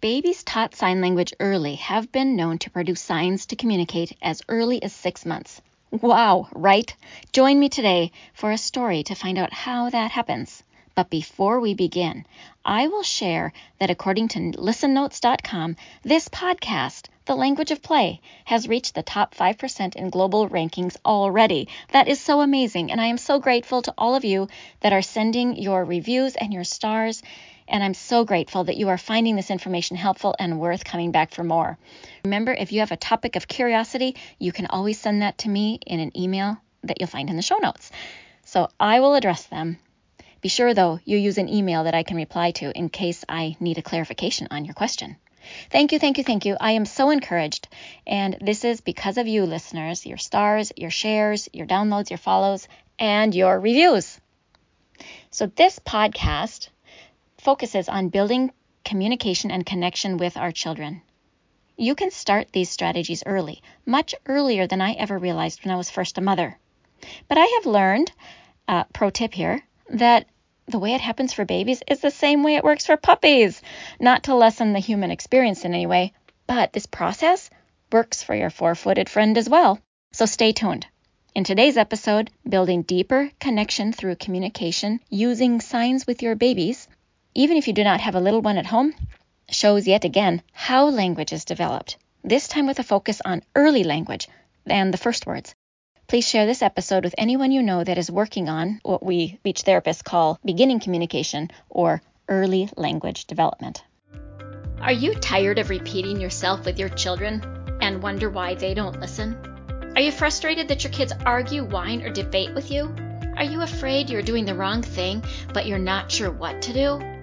Babies taught sign language early have been known to produce signs to communicate as early as six months. Wow, right? Join me today for a story to find out how that happens. But before we begin, I will share that according to listennotes.com, this podcast, The Language of Play, has reached the top 5% in global rankings already. That is so amazing, and I am so grateful to all of you that are sending your reviews and your stars. And I'm so grateful that you are finding this information helpful and worth coming back for more. Remember, if you have a topic of curiosity, you can always send that to me in an email that you'll find in the show notes. So I will address them. Be sure, though, you use an email that I can reply to in case I need a clarification on your question. Thank you, thank you, thank you. I am so encouraged. And this is because of you, listeners, your stars, your shares, your downloads, your follows, and your reviews. So, this podcast focuses on building communication and connection with our children. You can start these strategies early, much earlier than I ever realized when I was first a mother. But I have learned, uh, pro tip here, that the way it happens for babies is the same way it works for puppies. Not to lessen the human experience in any way, but this process works for your four footed friend as well. So stay tuned. In today's episode, building deeper connection through communication using signs with your babies, even if you do not have a little one at home, shows yet again how language is developed, this time with a focus on early language and the first words. Please share this episode with anyone you know that is working on what we speech therapists call beginning communication or early language development. Are you tired of repeating yourself with your children and wonder why they don't listen? Are you frustrated that your kids argue, whine, or debate with you? Are you afraid you're doing the wrong thing, but you're not sure what to do?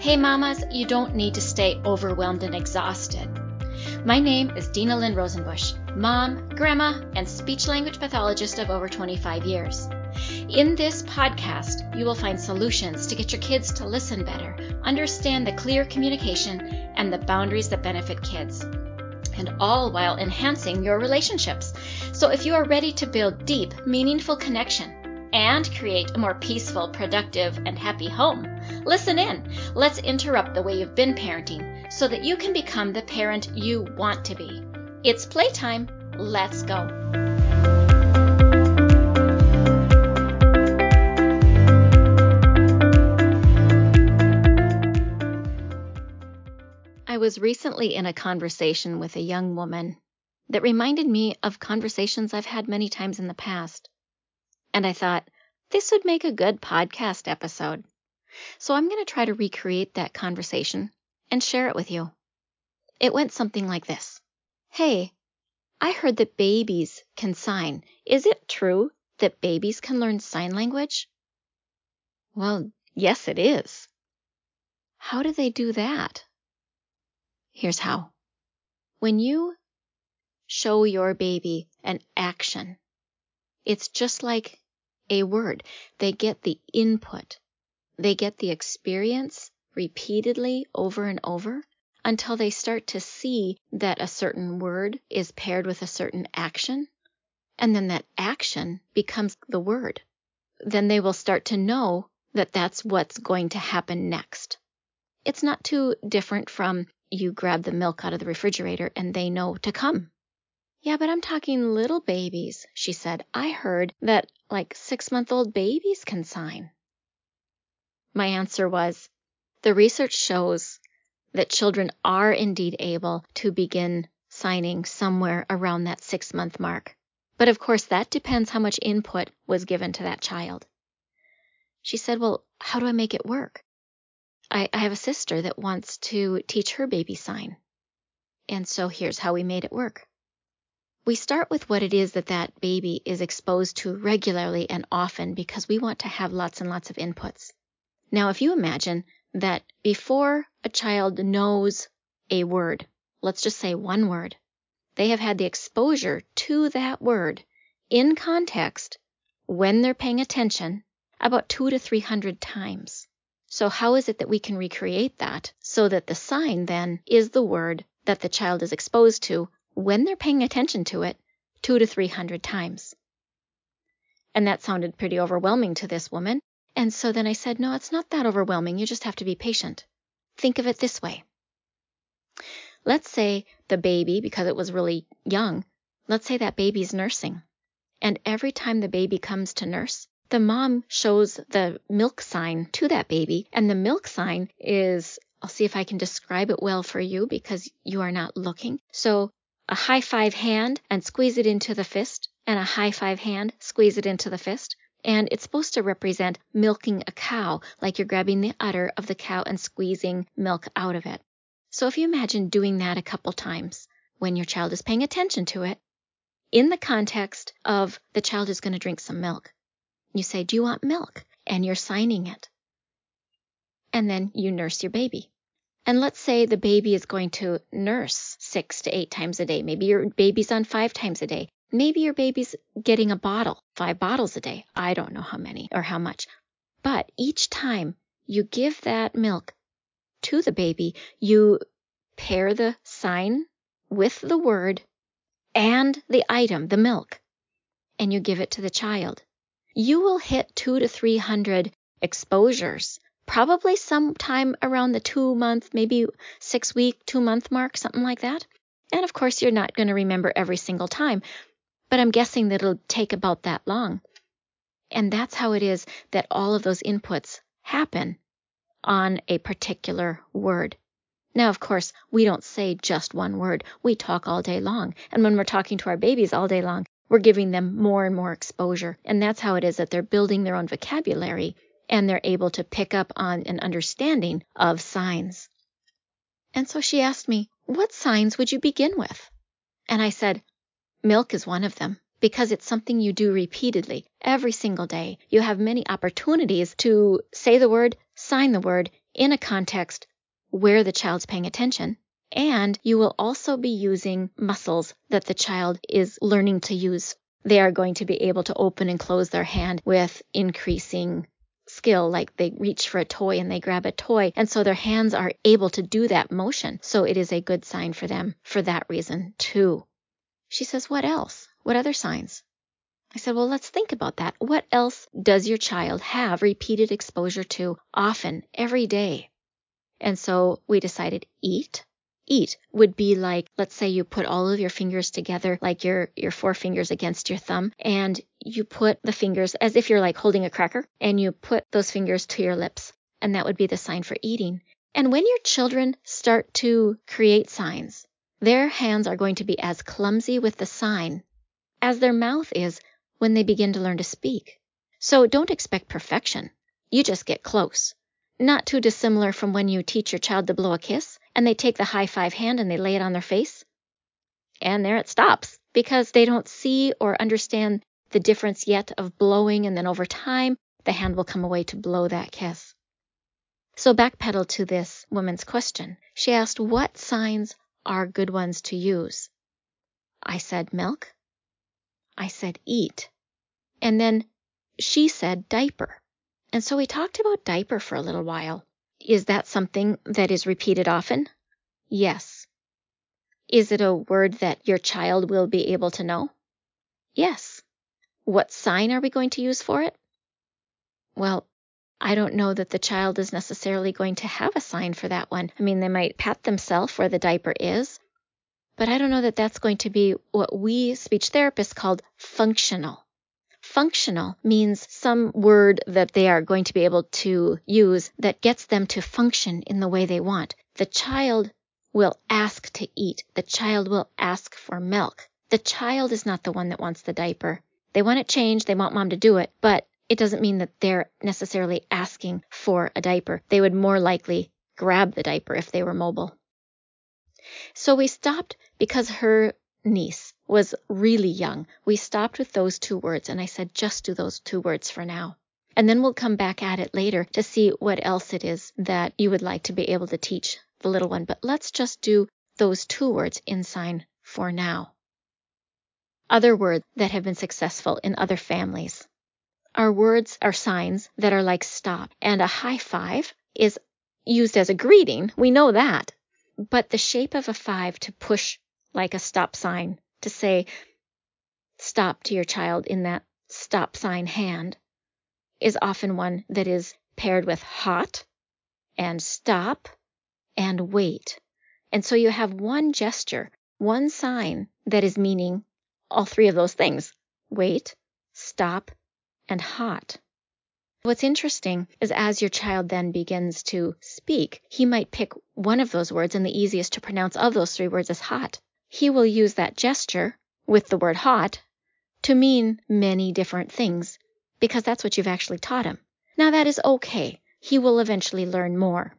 Hey, mamas, you don't need to stay overwhelmed and exhausted. My name is Dinalynn Rosenbush, mom, grandma, and speech language pathologist of over 25 years. In this podcast, you will find solutions to get your kids to listen better, understand the clear communication, and the boundaries that benefit kids, and all while enhancing your relationships. So if you are ready to build deep, meaningful connection, and create a more peaceful, productive, and happy home. Listen in. Let's interrupt the way you've been parenting so that you can become the parent you want to be. It's playtime. Let's go. I was recently in a conversation with a young woman that reminded me of conversations I've had many times in the past and I thought this would make a good podcast episode. So I'm going to try to recreate that conversation and share it with you. It went something like this Hey, I heard that babies can sign. Is it true that babies can learn sign language? Well, yes, it is. How do they do that? Here's how. When you show your baby an action, it's just like a word. They get the input, they get the experience repeatedly over and over until they start to see that a certain word is paired with a certain action. And then that action becomes the word. Then they will start to know that that's what's going to happen next. It's not too different from you grab the milk out of the refrigerator and they know to come. Yeah, but I'm talking little babies, she said. I heard that like six month old babies can sign. My answer was the research shows that children are indeed able to begin signing somewhere around that six month mark. But of course, that depends how much input was given to that child. She said, Well, how do I make it work? I, I have a sister that wants to teach her baby sign. And so here's how we made it work. We start with what it is that that baby is exposed to regularly and often because we want to have lots and lots of inputs. Now, if you imagine that before a child knows a word, let's just say one word, they have had the exposure to that word in context when they're paying attention about two to three hundred times. So, how is it that we can recreate that so that the sign then is the word that the child is exposed to when they're paying attention to it two to three hundred times. And that sounded pretty overwhelming to this woman. And so then I said, No, it's not that overwhelming. You just have to be patient. Think of it this way let's say the baby, because it was really young, let's say that baby's nursing. And every time the baby comes to nurse, the mom shows the milk sign to that baby. And the milk sign is, I'll see if I can describe it well for you because you are not looking. So a high five hand and squeeze it into the fist, and a high five hand, squeeze it into the fist. And it's supposed to represent milking a cow, like you're grabbing the udder of the cow and squeezing milk out of it. So if you imagine doing that a couple times when your child is paying attention to it, in the context of the child is going to drink some milk, you say, Do you want milk? And you're signing it. And then you nurse your baby. And let's say the baby is going to nurse six to eight times a day. Maybe your baby's on five times a day. Maybe your baby's getting a bottle, five bottles a day. I don't know how many or how much. But each time you give that milk to the baby, you pair the sign with the word and the item, the milk, and you give it to the child. You will hit two to 300 exposures probably sometime around the two month, maybe six week, two month mark, something like that. And of course, you're not going to remember every single time, but I'm guessing that it'll take about that long. And that's how it is that all of those inputs happen on a particular word. Now, of course, we don't say just one word. We talk all day long. And when we're talking to our babies all day long, we're giving them more and more exposure. And that's how it is that they're building their own vocabulary and they're able to pick up on an understanding of signs. And so she asked me, What signs would you begin with? And I said, Milk is one of them because it's something you do repeatedly every single day. You have many opportunities to say the word, sign the word in a context where the child's paying attention. And you will also be using muscles that the child is learning to use. They are going to be able to open and close their hand with increasing skill, like they reach for a toy and they grab a toy. And so their hands are able to do that motion. So it is a good sign for them for that reason, too. She says, What else? What other signs? I said, Well, let's think about that. What else does your child have repeated exposure to often, every day? And so we decided eat, eat would be like let's say you put all of your fingers together like your your four fingers against your thumb and you put the fingers as if you're like holding a cracker and you put those fingers to your lips and that would be the sign for eating. And when your children start to create signs their hands are going to be as clumsy with the sign as their mouth is when they begin to learn to speak. So don't expect perfection. You just get close. Not too dissimilar from when you teach your child to blow a kiss and they take the high five hand and they lay it on their face. And there it stops because they don't see or understand the difference yet of blowing, and then over time, the hand will come away to blow that kiss. So, backpedal to this woman's question. She asked, What signs are good ones to use? I said, Milk. I said, Eat. And then she said, Diaper. And so we talked about diaper for a little while. Is that something that is repeated often? Yes. Is it a word that your child will be able to know? Yes. What sign are we going to use for it? Well, I don't know that the child is necessarily going to have a sign for that one. I mean, they might pat themselves where the diaper is, but I don't know that that's going to be what we speech therapists called functional. Functional means some word that they are going to be able to use that gets them to function in the way they want. The child will ask to eat. The child will ask for milk. The child is not the one that wants the diaper. They want it changed. They want mom to do it, but it doesn't mean that they're necessarily asking for a diaper. They would more likely grab the diaper if they were mobile. So we stopped because her niece was really young. We stopped with those two words, and I said, just do those two words for now. And then we'll come back at it later to see what else it is that you would like to be able to teach the little one. But let's just do those two words in sign for now. Other words that have been successful in other families Our words are signs that are like stop, and a high five is used as a greeting. We know that. But the shape of a five to push like a stop sign to say stop to your child in that stop sign hand is often one that is paired with hot and stop and wait. And so you have one gesture, one sign that is meaning all three of those things wait, stop, and hot. What's interesting is as your child then begins to speak, he might pick one of those words, and the easiest to pronounce of those three words is hot. He will use that gesture with the word hot to mean many different things because that's what you've actually taught him. Now, that is okay. He will eventually learn more.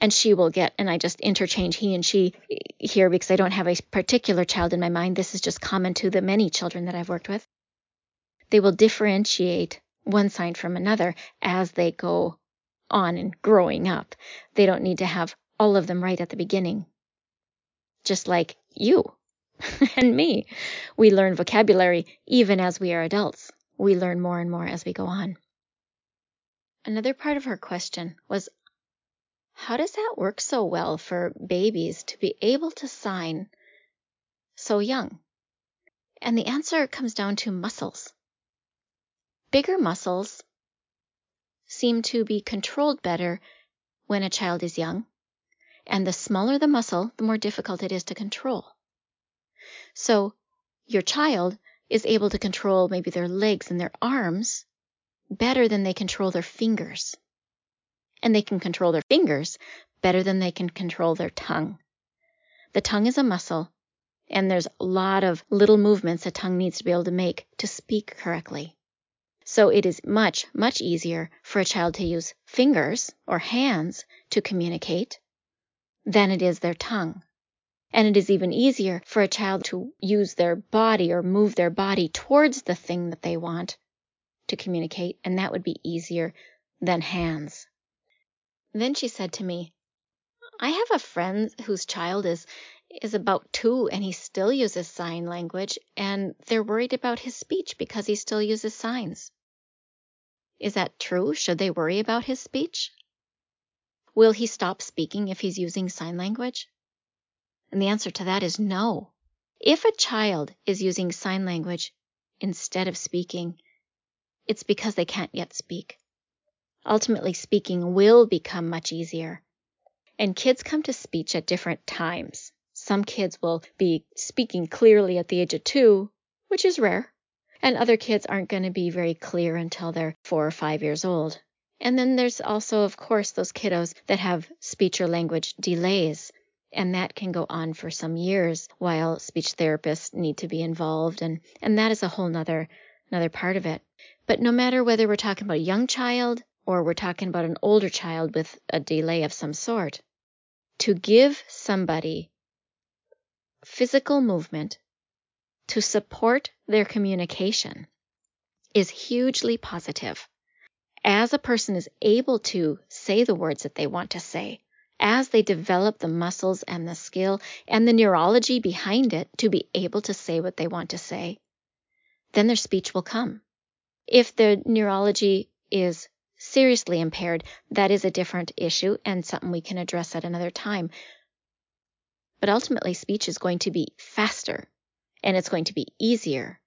And she will get, and I just interchange he and she here because I don't have a particular child in my mind. This is just common to the many children that I've worked with. They will differentiate one sign from another as they go on and growing up. They don't need to have all of them right at the beginning. Just like you and me. We learn vocabulary even as we are adults. We learn more and more as we go on. Another part of her question was how does that work so well for babies to be able to sign so young? And the answer comes down to muscles. Bigger muscles seem to be controlled better when a child is young, and the smaller the muscle, the more difficult it is to control. So your child is able to control maybe their legs and their arms better than they control their fingers. And they can control their fingers better than they can control their tongue. The tongue is a muscle, and there's a lot of little movements a tongue needs to be able to make to speak correctly. So it is much, much easier for a child to use fingers or hands to communicate than it is their tongue. And it is even easier for a child to use their body or move their body towards the thing that they want to communicate, and that would be easier than hands. Then she said to me, I have a friend whose child is is about two and he still uses sign language and they're worried about his speech because he still uses signs. Is that true? Should they worry about his speech? Will he stop speaking if he's using sign language? And the answer to that is no. If a child is using sign language instead of speaking, it's because they can't yet speak. Ultimately, speaking will become much easier. And kids come to speech at different times. Some kids will be speaking clearly at the age of two, which is rare. And other kids aren't going to be very clear until they're four or five years old. And then there's also, of course, those kiddos that have speech or language delays and that can go on for some years while speech therapists need to be involved and and that is a whole nother another part of it. But no matter whether we're talking about a young child or we're talking about an older child with a delay of some sort to give somebody physical movement to support their communication is hugely positive as a person is able to say the words that they want to say as they develop the muscles and the skill and the neurology behind it to be able to say what they want to say, then their speech will come. If the neurology is seriously impaired, that is a different issue and something we can address at another time. But ultimately, speech is going to be faster and it's going to be easier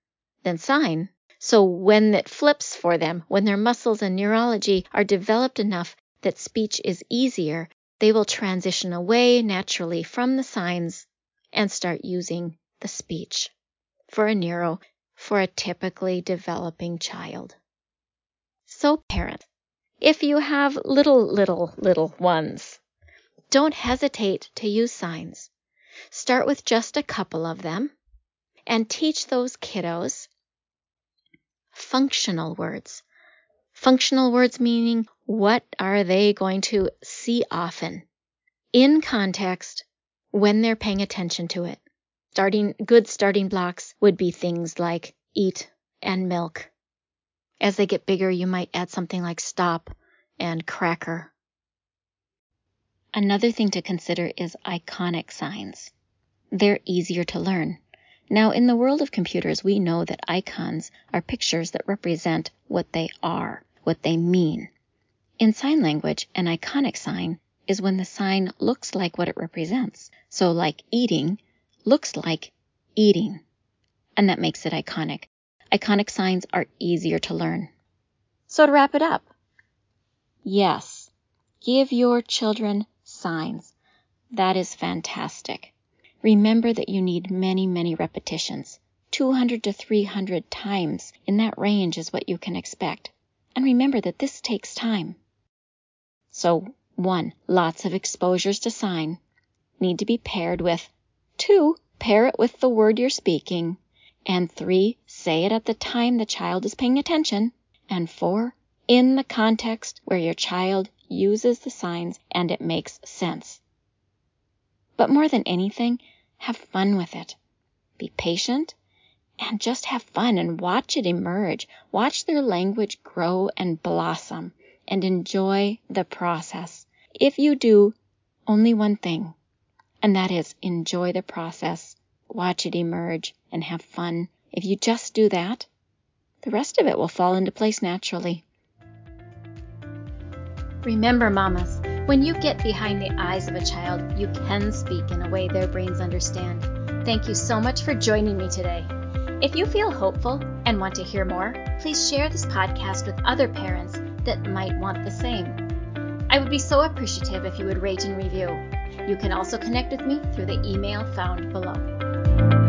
than sign. So when it flips for them, when their muscles and neurology are developed enough that speech is easier, they will transition away naturally from the signs and start using the speech for a neuro for a typically developing child. So, parents, if you have little, little, little ones, don't hesitate to use signs. Start with just a couple of them and teach those kiddos functional words. Functional words meaning what are they going to see often in context when they're paying attention to it? Starting good starting blocks would be things like eat and milk. As they get bigger, you might add something like stop and cracker. Another thing to consider is iconic signs. They're easier to learn. Now, in the world of computers, we know that icons are pictures that represent what they are, what they mean. In sign language, an iconic sign is when the sign looks like what it represents. So, like eating looks like eating, and that makes it iconic. Iconic signs are easier to learn. So, to wrap it up, yes, give your children signs. That is fantastic. Remember that you need many, many repetitions. 200 to 300 times in that range is what you can expect. And remember that this takes time. So, one, lots of exposures to sign need to be paired with. Two, pair it with the word you're speaking. And three, say it at the time the child is paying attention. And four, in the context where your child uses the signs and it makes sense. But more than anything, have fun with it. Be patient and just have fun and watch it emerge. Watch their language grow and blossom and enjoy the process. If you do only one thing, and that is enjoy the process, watch it emerge, and have fun. If you just do that, the rest of it will fall into place naturally. Remember, mamas, when you get behind the eyes of a child, you can speak in a way their brains understand. Thank you so much for joining me today. If you feel hopeful and want to hear more, please share this podcast with other parents that might want the same. I would be so appreciative if you would rate and review. You can also connect with me through the email found below.